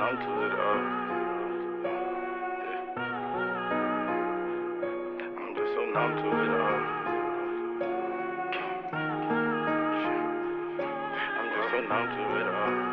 numb to it all. Yeah. I'm just so numb to it all. I'm just so numb to it all.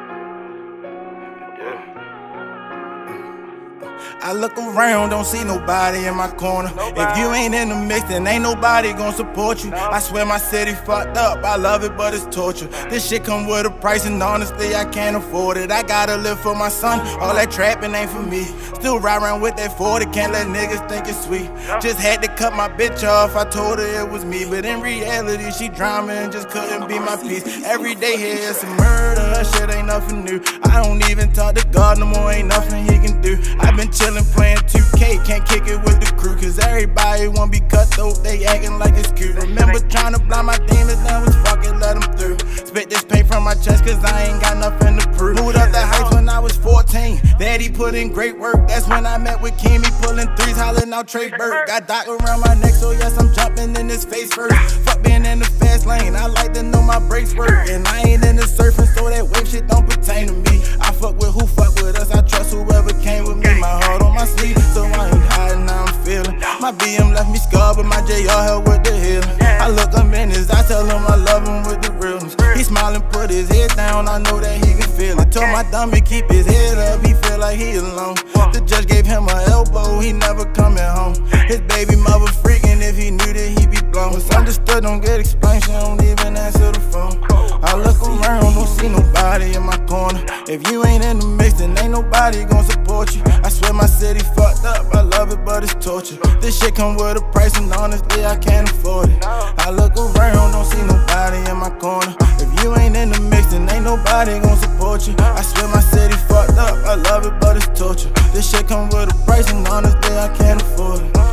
I look around, don't see nobody in my corner. If you ain't in the mix, then ain't nobody gonna support you. I swear my city fucked up. I love it, but it's torture. This shit come with a price, and honestly, I can't afford it. I gotta live for my son. All that trapping ain't for me. Still ride around with that 40, can't let niggas think it's sweet. Just had to cut my bitch off. I told her it was me, but in reality, she drama and just couldn't be my piece. Every day here is a murder. Shit ain't nothing new. Don't even talk to God no more. Ain't nothing he can do. I've been chillin' playing 2K, can't kick it with the crew. Cause everybody wanna be cutthroat, they acting like it's cute. Remember trying to blind my demons, now it's fucking let them through. Spit this pain from my chest, cause I ain't got nothing to prove. Moved the I was 14. Daddy put in great work, that's when I met with Kimmy, pulling threes, hollering out Trey Burke. Got doc around my neck, so yes, I'm jumping in his face first. Fuck being in the fast lane, I like to know my brakes work. And I ain't in the surfing, so that wave shit don't pertain to me. I fuck with who fuck with us, I trust whoever came with me. My heart on my sleeve, so I ain't hiding I'm feeling. My BM left me scarred, but my JR held with the healing. I look him in his eyes, tell him I love him with the realness. He smiling, put his head down, I know that he can feel it. Told my dummy keep his head up, he feel like he alone. The judge gave him an elbow, he never coming home. His baby mother freaking if he knew that he be blown. Misunderstood, don't get explained, she don't even answer see nobody in my corner. If you ain't in the mix, then ain't nobody gonna support you. I swear my city fucked up, I love it, but it's torture. This shit come with a price, and honestly, I can't afford it. I look around, don't see nobody in my corner. If you ain't in the mix, then ain't nobody gonna support you. I swear my city fucked up, I love it, but it's torture. This shit come with a price, and honestly, I can't afford it.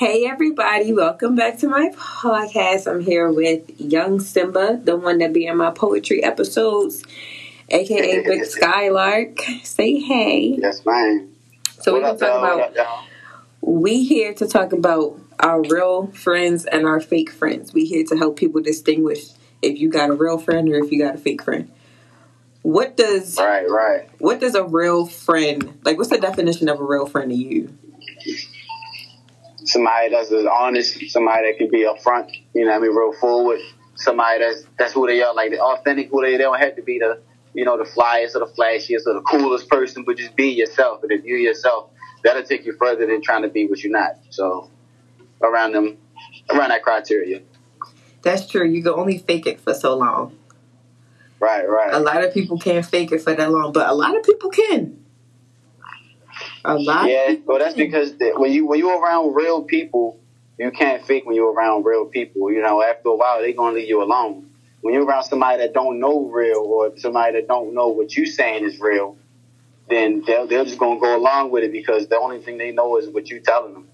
Hey everybody, welcome back to my podcast. I'm here with Young Simba, the one that be in my poetry episodes, aka Big Skylark. Say hey. Yes, man. So we're gonna talk y'all? about What up, y'all? we here to talk about our real friends and our fake friends. We here to help people distinguish if you got a real friend or if you got a fake friend. What does Right, right. what does a real friend like what's the definition of a real friend to you? Somebody that's as honest, somebody that can be upfront, you know what I mean, real forward. Somebody that's that's who they are, like the authentic who they they don't have to be the you know, the flyest or the flashiest or the coolest person, but just be yourself. And if you yourself, that'll take you further than trying to be what you're not. So around them around that criteria. That's true. You can only fake it for so long. Right, right. A lot of people can't fake it for that long, but a lot of people can. A lot. Yeah, well, that's hmm. because the, when you when you're around real people, you can't fake when you're around real people. You know, after a while, they're gonna leave you alone. When you're around somebody that don't know real or somebody that don't know what you saying is real, then they're, they're just gonna go along with it because the only thing they know is what you telling them.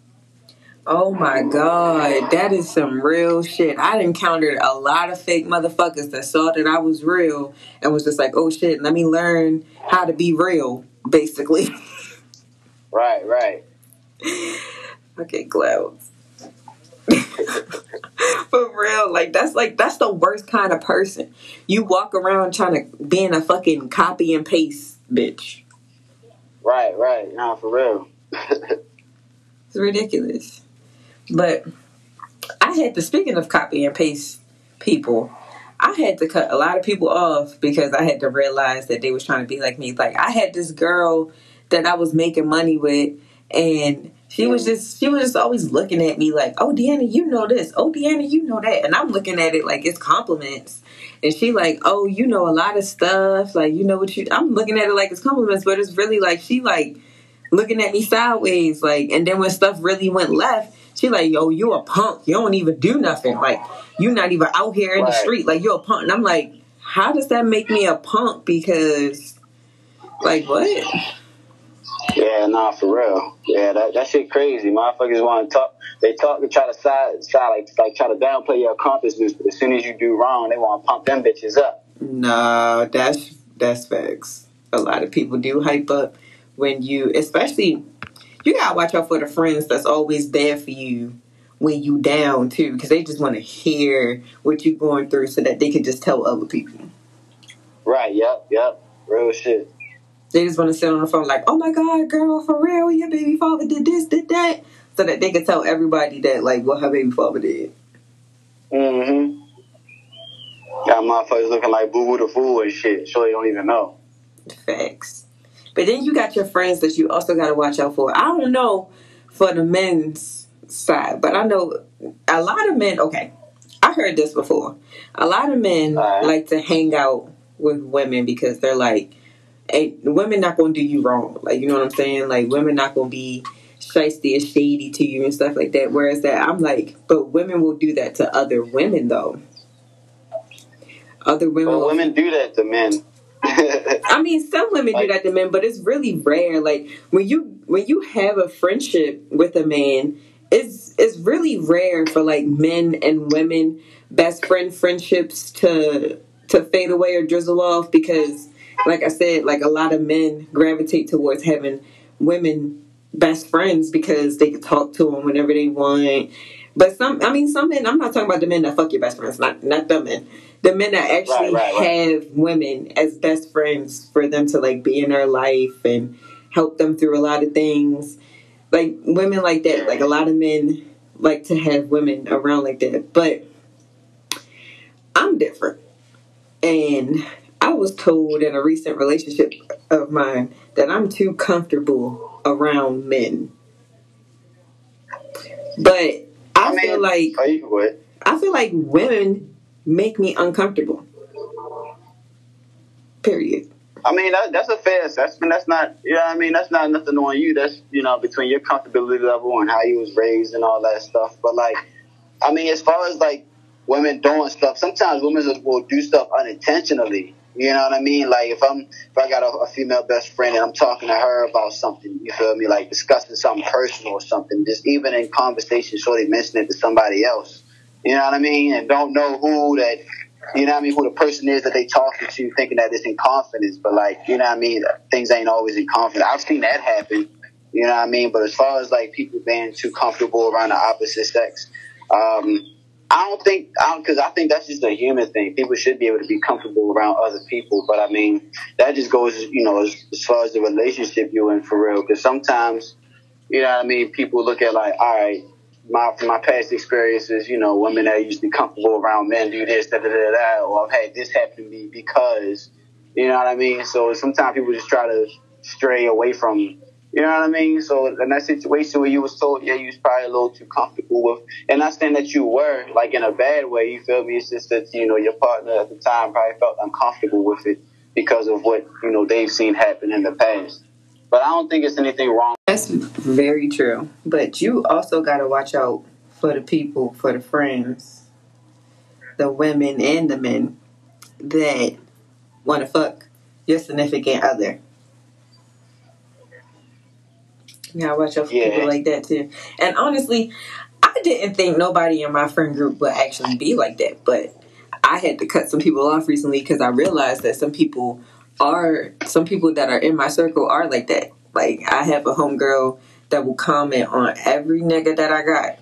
Oh my god, that is some real shit. I encountered a lot of fake motherfuckers that saw that I was real and was just like, "Oh shit, let me learn how to be real." Basically, Right, right. okay, clouds. For real, like that's like that's the worst kind of person. You walk around trying to being a fucking copy and paste bitch. Right, right. Nah, for real. It's ridiculous. But I had to, speaking of copy and paste people, I had to cut a lot of people off because I had to realize that they was trying to be like me. Like I had this girl that I was making money with and she was just she was just always looking at me like, Oh Deanna, you know this. Oh Deanna, you know that. And I'm looking at it like it's compliments. And she like, Oh, you know a lot of stuff. Like, you know what you I'm looking at it like it's compliments, but it's really like she like looking at me sideways, like. And then when stuff really went left, she like, "Yo, you a punk. You don't even do nothing. Like, you not even out here in the street. Like, you're a punk." And I'm like, "How does that make me a punk? Because, like, what? Yeah, nah, for real. Yeah, that that shit crazy. Motherfuckers want to talk. They talk and try to side, side like like try to downplay your accomplishments, but as soon as you do wrong, they want to pump them bitches up. No, that's that's facts. A lot of people do hype up when you, especially, you gotta watch out for the friends that's always there for you when you down too, because they just want to hear what you're going through so that they can just tell other people. Right? Yep. Yep. Real shit. They just want to sit on the phone like, "Oh my god, girl, for real, your baby father did this, did that," so that they can tell everybody that like what her baby father did. Mm-hmm. Got motherfuckers looking like Boo Boo the Fool and shit. Sure, they don't even know. Facts. But then you got your friends that you also got to watch out for. I don't know for the men's side, but I know a lot of men. Okay, I heard this before. A lot of men Alright. like to hang out with women because they're like, hey, women not going to do you wrong. Like, you know what I'm saying? Like, women not going to be shiesty or shady to you and stuff like that. Whereas that, I'm like, but women will do that to other women though. Other women, will women do that to men. I mean, some women do that to men, but it's really rare. Like when you when you have a friendship with a man, it's it's really rare for like men and women best friend friendships to to fade away or drizzle off because, like I said, like a lot of men gravitate towards having women best friends because they can talk to them whenever they want. But some, I mean, some men. I'm not talking about the men that fuck your best friends, not not the men. The men that actually Right, right, right. have women as best friends for them to like be in their life and help them through a lot of things. Like women like that. Like a lot of men like to have women around like that. But I'm different. And I was told in a recent relationship of mine that I'm too comfortable around men. But I, feel like oh. I feel like women make me uncomfortable. Period. I mean, that, that's a fair assessment. That's not, you know I mean? That's not nothing on you. That's, you know, between your comfortability level and how you was raised and all that stuff. But, like, I mean, as far as, like, women doing stuff, sometimes women will do stuff unintentionally. You know what I mean? Like, if I'm, if I got a, a female best friend and I'm talking to her about something, you feel me? Like, discussing something personal or something, just even in conversation, they mention it to somebody else. You know what I mean? And don't know who that you know what I mean, who the person is that they talking to, thinking that it's in confidence, but like, you know what I mean, things ain't always in confidence. I've seen that happen, you know what I mean, but as far as like people being too comfortable around the opposite sex, um, I don't think, I don't, cause I think that's just a human thing. People should be able to be comfortable around other people, but I mean, that just goes, you know, as, as far as the relationship you're in for real, cause sometimes, you know what I mean, people look at like, all right, my from my past experiences, you know, women that used to be comfortable around men do this, da da da da, or I've had this happen to me because, you know what I mean. So sometimes people just try to stray away from, you know what I mean. So in that situation where you was told, yeah, you was probably a little too comfortable with, and not saying that you were like in a bad way. You feel me? It's just that you know your partner at the time probably felt uncomfortable with it because of what you know they've seen happen in the past. But I don't think it's anything wrong. That's very true. But you also got to watch out for the people, for the friends, the women and the men that want to fuck your significant other. You gotta watch out for Yeah. people like that too. And honestly, I didn't think nobody in my friend group would actually be like that, but I had to cut some people off recently because I realized that some people are some people that are in my circle are like that. Like I have a homegirl that will comment on every nigga that I got.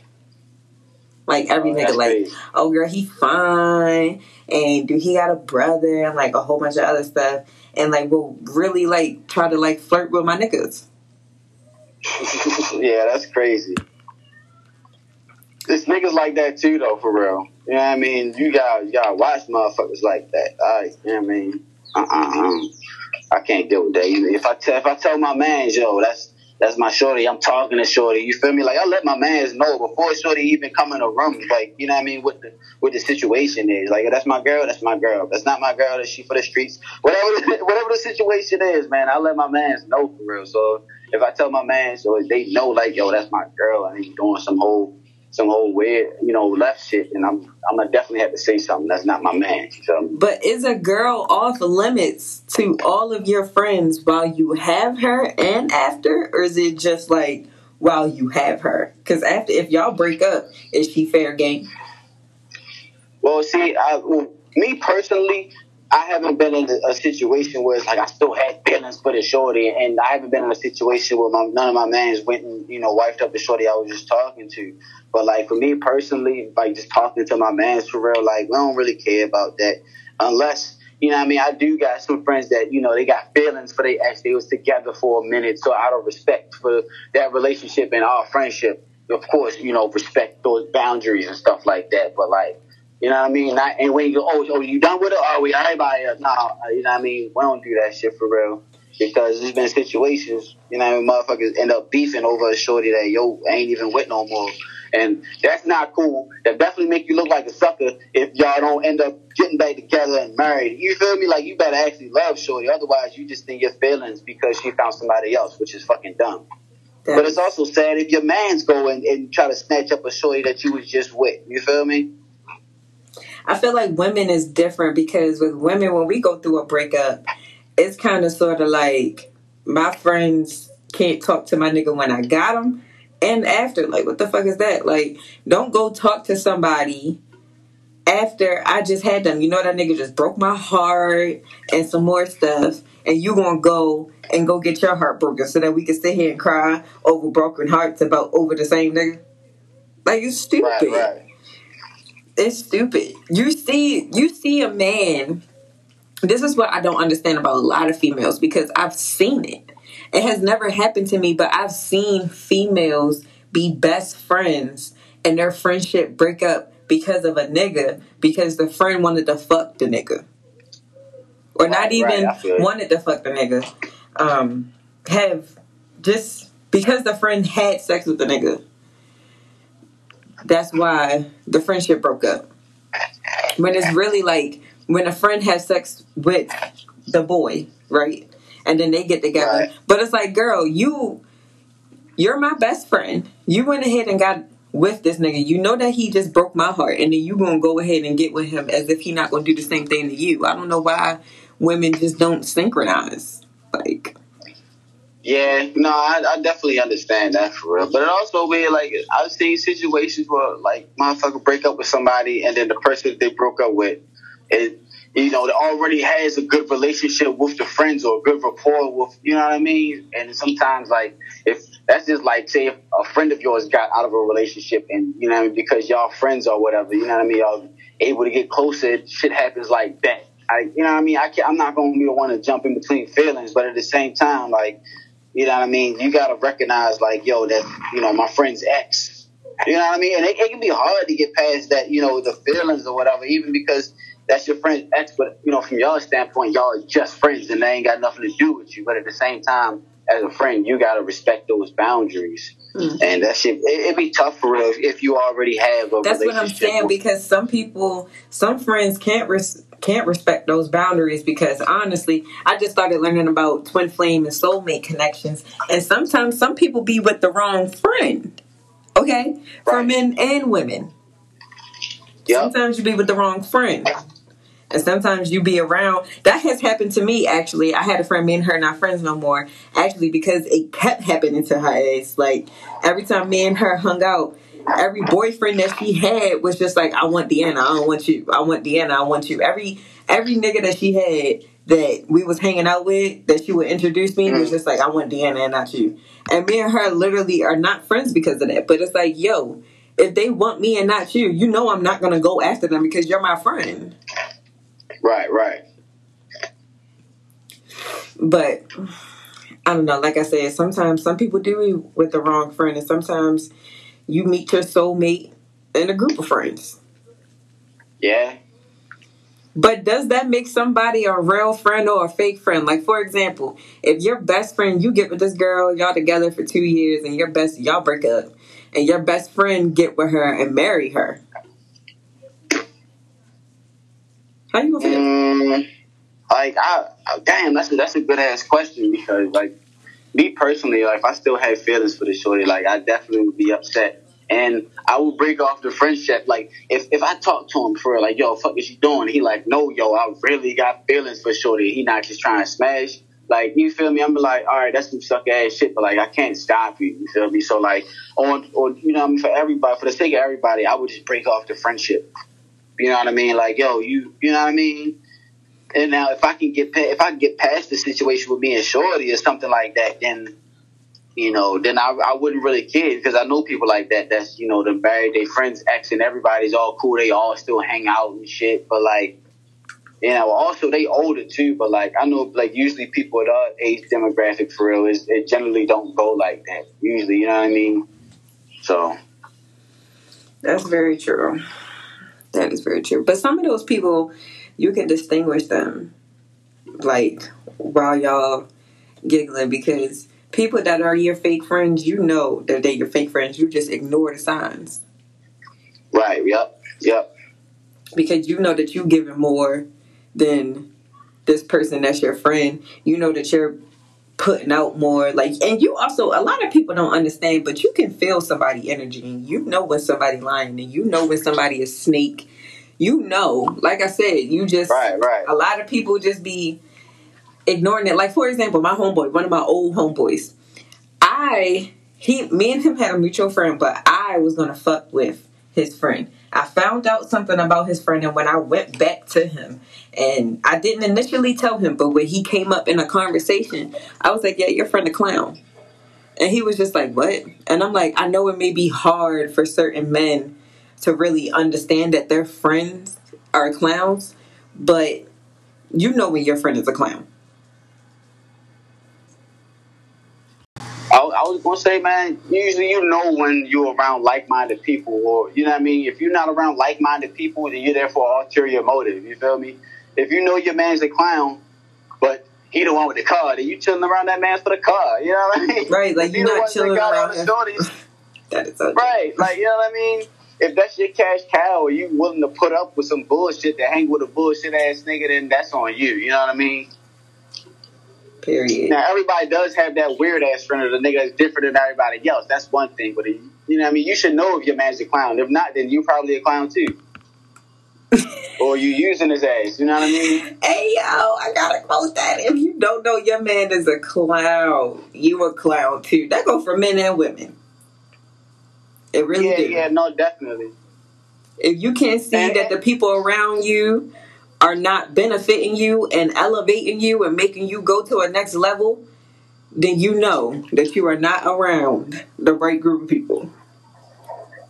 Like every Oh, nigga, like, crazy. oh girl, he fine, and do he got a brother, and like a whole bunch of other stuff, and like will really like try to like flirt with my niggas. yeah, that's crazy. This niggas like that too, though, for real. You know what I mean? You got you gotta watch motherfuckers like that. I, you know what I mean? Uh, uh, uh I can't deal with that. Either. If I tell if I tell my man, yo, that's that's my shorty. I'm talking to shorty. You feel me? Like I let my mans know before shorty even come in the room. Like you know what I mean? What the what the situation is. Like that's my girl. That's my girl. That's not my girl. That's she for the streets. Whatever the, whatever the situation is, man. I let my mans know for real. So if I tell my man, so they know like yo, that's my girl, and he's doing some whole some whole weird, you know, left shit, and I'm I'm gonna definitely have to say something. That's not my man. So. But is a girl off limits to all of your friends while you have her and after, or is it just like while you have her? Because after, if y'all break up, is she fair game? Well, see, I, well, me personally, I haven't been in a, situation where it's like I still had feelings for the shorty, and I haven't been in a situation where my, none of my mans went and you know wifed up the shorty I was just talking to. But like for me personally, like just talking to my mans for real, like we don't really care about that unless you know. what I mean, I do got some friends that you know they got feelings for they. They was together for a minute, so out of respect for that relationship and our friendship, of course, you know, respect those boundaries and stuff like that. But like you know what I mean? Not, and when you go, oh, oh, you done with it? Oh, we everybody, uh, nah, you know what I mean? We don't do that shit for real. Because there's been situations, you know, I mean, motherfuckers end up beefing over a shorty that yo ain't even with no more, and that's not cool. That definitely make you look like a sucker if y'all don't end up getting back together and married. You feel me? Like you better actually love shorty, otherwise you just think your feelings because she found somebody else, which is fucking dumb. but it's also sad if your man's go and, and try to snatch up a shorty that you was just with. You feel me? I feel like women is different because with women, when we go through a breakup, it's kind of sort of like my friends can't talk to my nigga when I got him and after. Like, what the fuck is that? Like, don't go talk to somebody after I just had them. You know that nigga just broke my heart and some more stuff. And you gonna go and go get your heart broken so that we can sit here and cry over broken hearts about over the same nigga. Like you stupid. Right, right it's stupid. You see, you see a man. This is what I don't understand about a lot of females because I've seen it. It has never happened to me, but I've seen females be best friends and their friendship break up because of a nigga because the friend wanted to fuck the nigga. Or not even right, wanted to fuck the nigga. Um, have just because the friend had sex with the nigga that's why the friendship broke up. When it's really like when a friend has sex with the boy, right? And then they get together. Right. But it's like, girl, you you're my best friend. You went ahead and got with this nigga. You know that he just broke my heart and then you gonna go ahead and get with him as if he not gonna do the same thing to you. I don't know why women just don't synchronize. Like yeah, no, I, I, definitely understand that for real. But it also be like I've seen situations where like motherfucker break up with somebody and then the person that they broke up with it you know, already has a good relationship with the friends or a good rapport with you know what I mean? And sometimes like if that's just like say if a friend of yours got out of a relationship and you know I mean, because y'all friends or whatever, you know what I mean, y'all able to get closer, shit happens like that. I, you know what I mean? I can't, I'm not going to be the one to jump in between feelings, but at the same time, like, you know what I mean? You got to recognize, like, yo, that, you know, my friend's ex. You know what I mean? And it, it, can be hard to get past that, you know, the feelings or whatever, even because that's your friend's ex. But, you know, from your standpoint, y'all are just friends and they ain't got nothing to do with you. But at the same time, as a friend, you got to respect those boundaries. Mm-hmm. And that shit, it, would be tough for real if you already have a That's what I'm saying because some people, some friends can't res- can't respect those boundaries because honestly, I just started learning about twin flame and soulmate connections, and sometimes some people be with the wrong friend. Okay, right. for men and women. Yep. Sometimes you be with the wrong friend. And sometimes you be around. That has happened to me actually. I had a friend, me and her not friends no more. Actually, because it kept happening to her ass. Like every time me and her hung out, every boyfriend that she had was just like, I want Deanna, I don't want you. I want Deanna, I want you. Every every nigga that she had that we was hanging out with that she would introduce me mm. was just like, I want Deanna and not you. And me and her literally are not friends because of that. But it's like, yo, if they want me and not you, you know I'm not gonna go after them because you're my friend. Right, right. But I don't know, like I said, sometimes some people do with the wrong friend and sometimes you meet your soulmate in a group of friends. Yeah. But does that make somebody a real friend or a fake friend? Like for example, if your best friend you get with this girl, y'all together for two years, and your best y'all break up, and your best friend get with her and marry her, how you gonna feel? Mm, like I, I damn, that's a, that's a good ass question because like me personally, like if I still had feelings for the shorty, like I definitely would be upset. And I would break off the friendship. Like if, if I talk to him for like, yo, fuck is you doing? He like, no, yo, I really got feelings for Shorty. He not just trying to smash. Like, you feel me? I'm like, all right, that's some suck ass shit, but like I can't stop you. You feel me? So like on or you know I mean, for everybody, for the sake of everybody, I would just break off the friendship. You know what I mean? Like, yo, you you know what I mean? And now if I can get past, if I can get past the situation with and Shorty or something like that, then you know, then I, I wouldn't really care because I know people like that. That's you know, the married, their friends, ex, and everybody's all cool. They all still hang out and shit. But like, you know, also they older too. But like, I know like usually people at our age demographic for real is it generally don't go like that. Usually, you know what I mean? So That's very true. That is very true. But some of those people, you can distinguish them, like while y'all giggling, because people that are your fake friends, you know that they're your fake friends. You just ignore the signs right, yep, yep. because you know that you're giving more than this person that's your friend. You know that you're putting out more like and you also a lot of people don't understand but you can feel somebody energy and you know when somebody lying and you know when somebody is snake you know like i said you just Right, right. a lot of people just be ignoring it. Like for example my homeboy one of my old homeboys i he me and him had a mutual friend but i was gonna fuck with his friend. I found out something about his friend and when i went back to him and i didn't initially tell him but when he came up in a conversation i was like yeah your friend a clown. And he was just like what? And i'm like i know it may be hard for certain men to really understand that their friends are clowns but you know when your friend is a clown I, I was gonna say, man, usually you know when you're around like-minded people, or you know what I mean. If you're not around like-minded people, then you're there for an ulterior motive. You feel me? If you know your man's a clown, but he the one with the car, then you chilling around that man for the car. You know what I mean? Right, like you're not chilling around him. that is so Right, like you know what I mean. If that's your cash cow, or you willing to put up with some bullshit to hang with a bullshit ass nigga, then that's on you. You know what I mean? period Now everybody does have that weird ass friend or the nigga that's different than everybody else. That's one thing, but you know what I mean. You should know if your man's a clown. If not, then you probably a clown too, or you using his ass. You know what I mean? Hey yo, I gotta quote that. If you don't know your man is a clown, you a clown too. That go for men and women. It really Yeah, do. yeah, no, definitely. If you can't see that the people around you are not benefiting you and elevating you and making you go to a next level, then you know that you are not around the right group of people.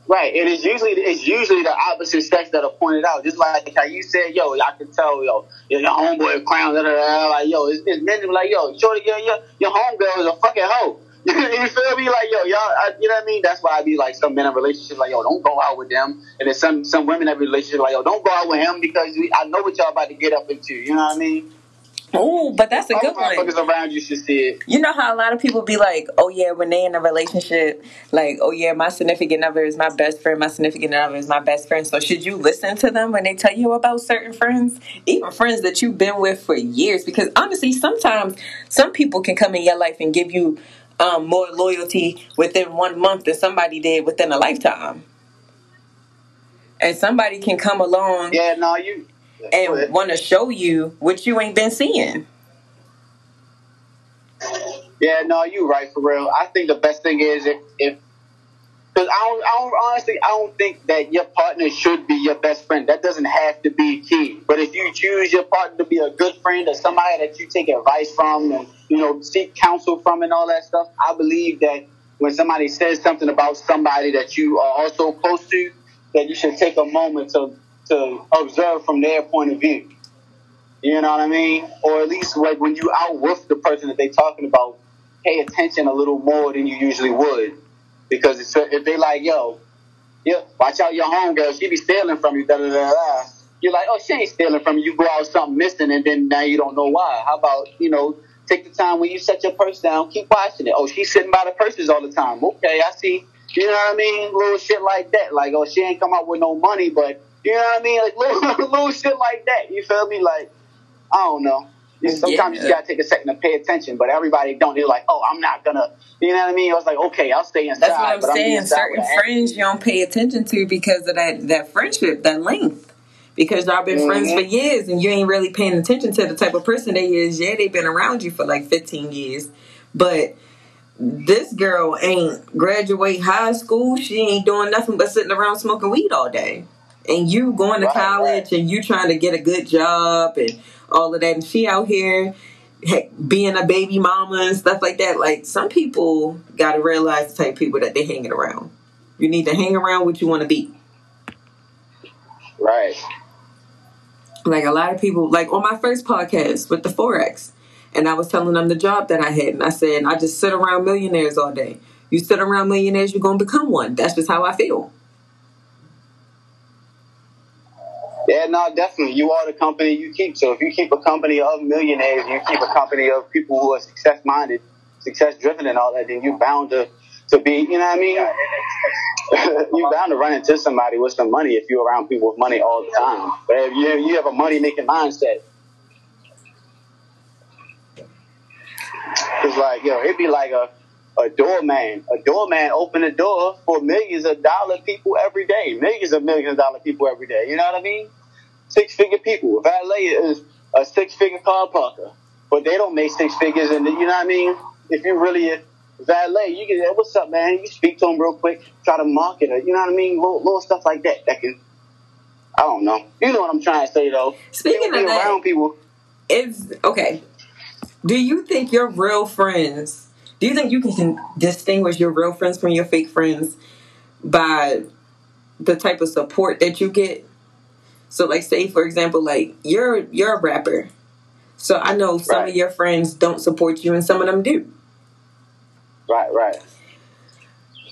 Right. and It is usually it's usually the opposite sex that are pointed out. Just like how you said, yo, I can tell, yo, your, homeboy a clown, da, da, da, like, yo, it's, it's men like, yo, shorty, your, your, your homegirl is a fucking hoe. you feel me? Like, yo, y'all, I, you know what I mean? That's why I be like, some men in relationships, like, yo, don't go out with them. And then some some women in relationships, like, yo, don't go out with him because we, I know what y'all about to get up into. You know what I mean? Oh, but that's a All good one. around you should see it. You know how a lot of people be like, oh yeah, when they in a relationship, like, oh yeah, my significant other is my best friend, my significant other is my best friend. So should you listen to them when they tell you about certain friends? Even friends that you've been with for years? Because honestly, sometimes some people can come in your life and give you um, more loyalty within one month than somebody did within a lifetime. And somebody can come along Yeah, no, you. And want to show you what you ain't been seeing. Yeah, no, you right for real. I think the best thing is if if because I don't, I don't honestly I don't think that your partner should be your best friend. That doesn't have to be key. But if you choose your partner to be a good friend or somebody that you take advice from and you know seek counsel from and all that stuff, I believe that when somebody says something about somebody that you are also close to, that you should take a moment to to observe from their point of view. You know what I mean? Or at least like when you out with the person that they're talking about, pay attention a little more than you usually would. Because it's, if they like, yo, yeah, watch out your homegirl, she be stealing from you, da da da da. you're like, oh, she ain't stealing from you. You go out something missing, and then now you don't know why. How about you know, take the time when you set your purse down, keep watching it. Oh, she's sitting by the purses all the time. Okay, I see. You know what I mean? Little shit like that. Like, oh, she ain't come out with no money, but you know what I mean? Like little little shit like that. You feel me? Like, I don't know. Sometimes yeah. you gotta take a second to pay attention, but everybody don't. They're like, "Oh, I'm not gonna," you know what I mean? I was like, "Okay, I'll stay inside." That's what I'm saying. I'm Certain friends you don't pay attention to because of that that friendship, that length. Because y'all been mm-hmm. friends for years and you ain't really paying attention to the type of person they is. Yeah, they've been around you for like 15 years, but this girl ain't graduate high school. She ain't doing nothing but sitting around smoking weed all day. And you going to right, college right. and you trying to get a good job and all of that. And she out here being a baby mama and stuff like that. Like some people got to realize the type of people that they hanging around. You need to hang around what you want to be. Right. Like a lot of people, like on my first podcast with the Forex, and I was telling them the job that I had, and I said, I just sit around millionaires all day. You sit around millionaires, you're going to become one. That's just how I feel. Yeah, no, definitely. You are the company you keep. So if you keep a company of millionaires, you keep a company of people who are success minded, success driven, and all that, then you're bound to, to be, you know what I mean? you're bound to run into somebody with some money if you're around people with money all the time. But if you, you have a money making mindset, it's like, yo, it'd be like a, a doorman. A doorman open the door for millions of dollar people every day. Millions of millions of dollar people every day. You know what I mean? Six figure people. Valet is a six figure car parker. But they don't make six figures and you know what I mean? If you really a valet, you can hey, what's up, man? You speak to them real quick, try to market it. You know what I mean? Little, little stuff like that. That can I don't know. You know what I'm trying to say though. Speaking of that, around people. It's okay. Do you think your real friends do you think you can distinguish your real friends from your fake friends by the type of support that you get? So, like, say for example, like you're you're a rapper, so I know some right. of your friends don't support you, and some of them do. Right, right.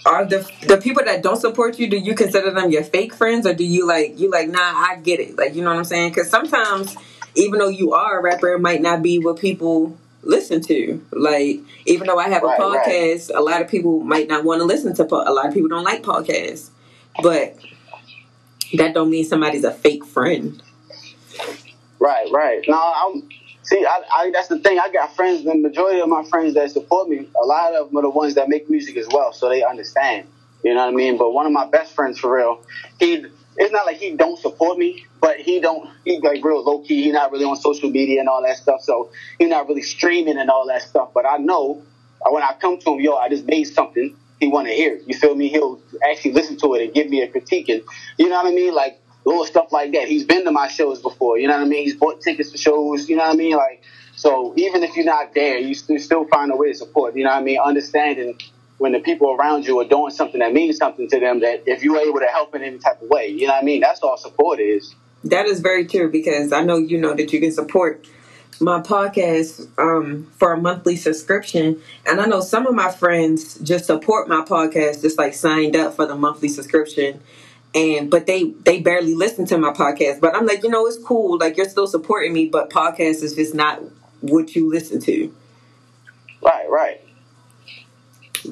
Are the the people that don't support you? Do you consider them your fake friends, or do you like you like? Nah, I get it. Like you know what I'm saying? Because sometimes, even though you are a rapper, it might not be what people listen to. Like, even though I have right, a podcast, right. a lot of people might not want to listen to. Po- a lot of people don't like podcasts, but that don't mean somebody's a fake friend. Right, right. No, I'm. See, I, I, that's the thing. I got friends. The majority of my friends that support me, a lot of them are the ones that make music as well, so they understand. You know what I mean? But one of my best friends, for real, he it's not like he don't support me, but he don't he like real low key. He not really on social media and all that stuff, so he not really streaming and all that stuff. But I know uh, when I come to him, yo, I just made something. He want to hear. You feel me? He'll actually listen to it and give me a critique, and you know what I mean, like little stuff like that. He's been to my shows before. You know what I mean? He's bought tickets to shows. You know what I mean? Like so, even if you're not there, you still find a way to support. You know what I mean? Understanding when the people around you are doing something that means something to them that if you're able to help in any type of way, you know what I mean? That's all support is. That is very true because I know you know that you can support my podcast um, for a monthly subscription. And I know some of my friends just support my podcast, just like signed up for the monthly subscription. And but they they barely listen to my podcast. But I'm like, you know, it's cool. Like you're still supporting me, but podcast is just not what you listen to. Right, right.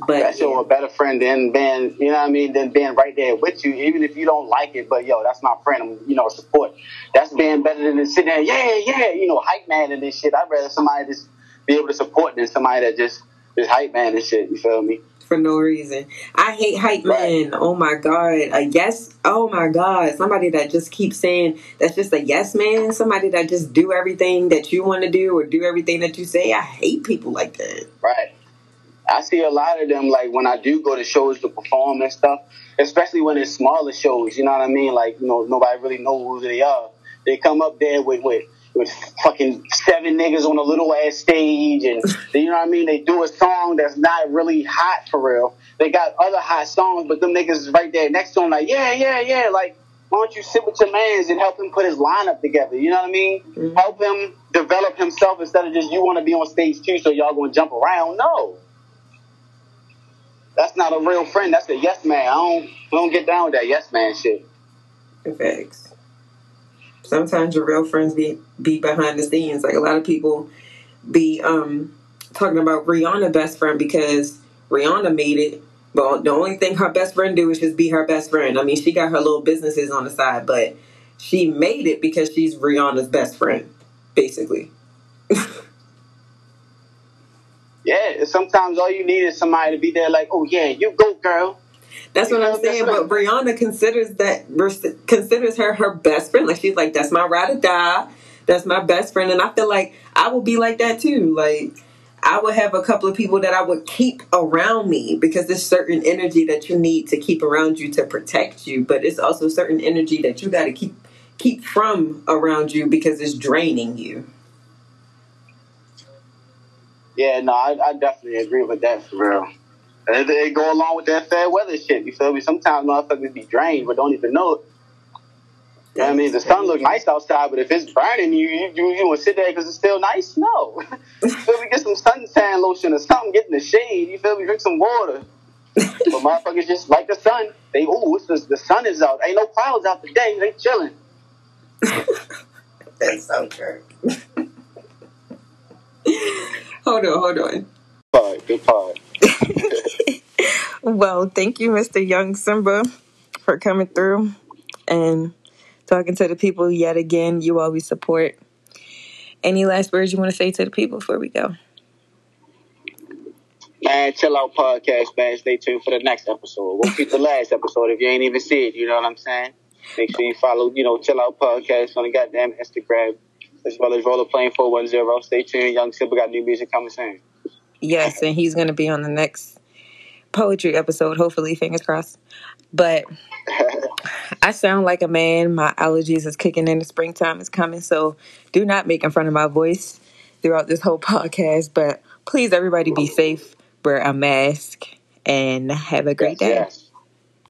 But that's yeah. a better friend than being, you know what I mean, than being right there with you, even if you don't like it. But yo, that's my friend. I'm, you know, support. That's being better than sitting there, yeah, yeah, you know, hype man and this shit. I'd rather somebody just be able to support than somebody that just is hype man and shit. You feel me? For no reason. I hate hype right. man. Oh my god. A yes. Oh my god. Somebody that just keeps saying that's just a yes man. Somebody that just do everything that you want to do or do everything that you say. I hate people like that. Right. I see a lot of them like when I do go to shows to perform and stuff, especially when it's smaller shows. You know what I mean? Like you know nobody really knows who they are. They come up there with with with fucking seven niggas on a little ass stage, and you know what I mean. They do a song that's not really hot for real. They got other hot songs, but them niggas is right there next to them, like yeah, yeah, yeah. Like why don't you sit with your mans and help him put his lineup together? You know what I mean? Mm-hmm. Help him develop himself instead of just you want to be on stage too, so y'all gonna jump around. No that's not a real friend. That's a yes man. I don't I don't get down with that yes man shit. Thanks. Sometimes your real friends be be behind the scenes. Like a lot of people be um talking about Rihanna best friend because Rihanna made it. But the only thing her best friend do is just be her best friend. I mean, she got her little businesses on the side, but she made it because she's Rihanna's best friend, basically. Yeah, sometimes all you need is somebody to be there, like, oh yeah, you go, girl. That's what I'm saying. But Rihanna considers that considers her her best friend. Like she's like, that's my ride or die. That's my best friend, and I feel like I would be like that too. Like I would have a couple of people that I would keep around me because there's certain energy that you need to keep around you to protect you, but it's also certain energy that you got to keep keep from around you because it's draining you. Yeah, no, I, I definitely agree with that for real. It, it go along with that fair weather shit. You feel me? Sometimes motherfuckers be drained but don't even know it. You know what I mean? The sun look nice outside, but if it's burning, you you, you, you want to sit there because it's still nice? No. you feel me? Get some suntan lotion or something. Get in the shade. You feel me? Drink some water. but motherfuckers just like the sun. They ooh, it's the, the sun is out. Ain't no clouds out today. They chilling. That's so true. Hold on, hold on. Pod, good pod. well, thank you, Mr. Young Simba, for coming through and talking to the people yet again. You always support. Any last words you want to say to the people before we go? Man, chill out podcast, man. Stay tuned for the next episode. We'll keep the last episode if you ain't even see it. You know what I'm saying? Make sure you follow, you know, chill out podcast on the goddamn Instagram as well as Roller Plane 410. Stay tuned. Young Simba got new music coming soon. Yes, and he's going to be on the next poetry episode, hopefully, fingers crossed. But I sound like a man. My allergies is kicking in. The springtime is coming. So do not make in front of my voice throughout this whole podcast. But please, everybody, be safe, wear a mask, and have a great yes, day. Yes.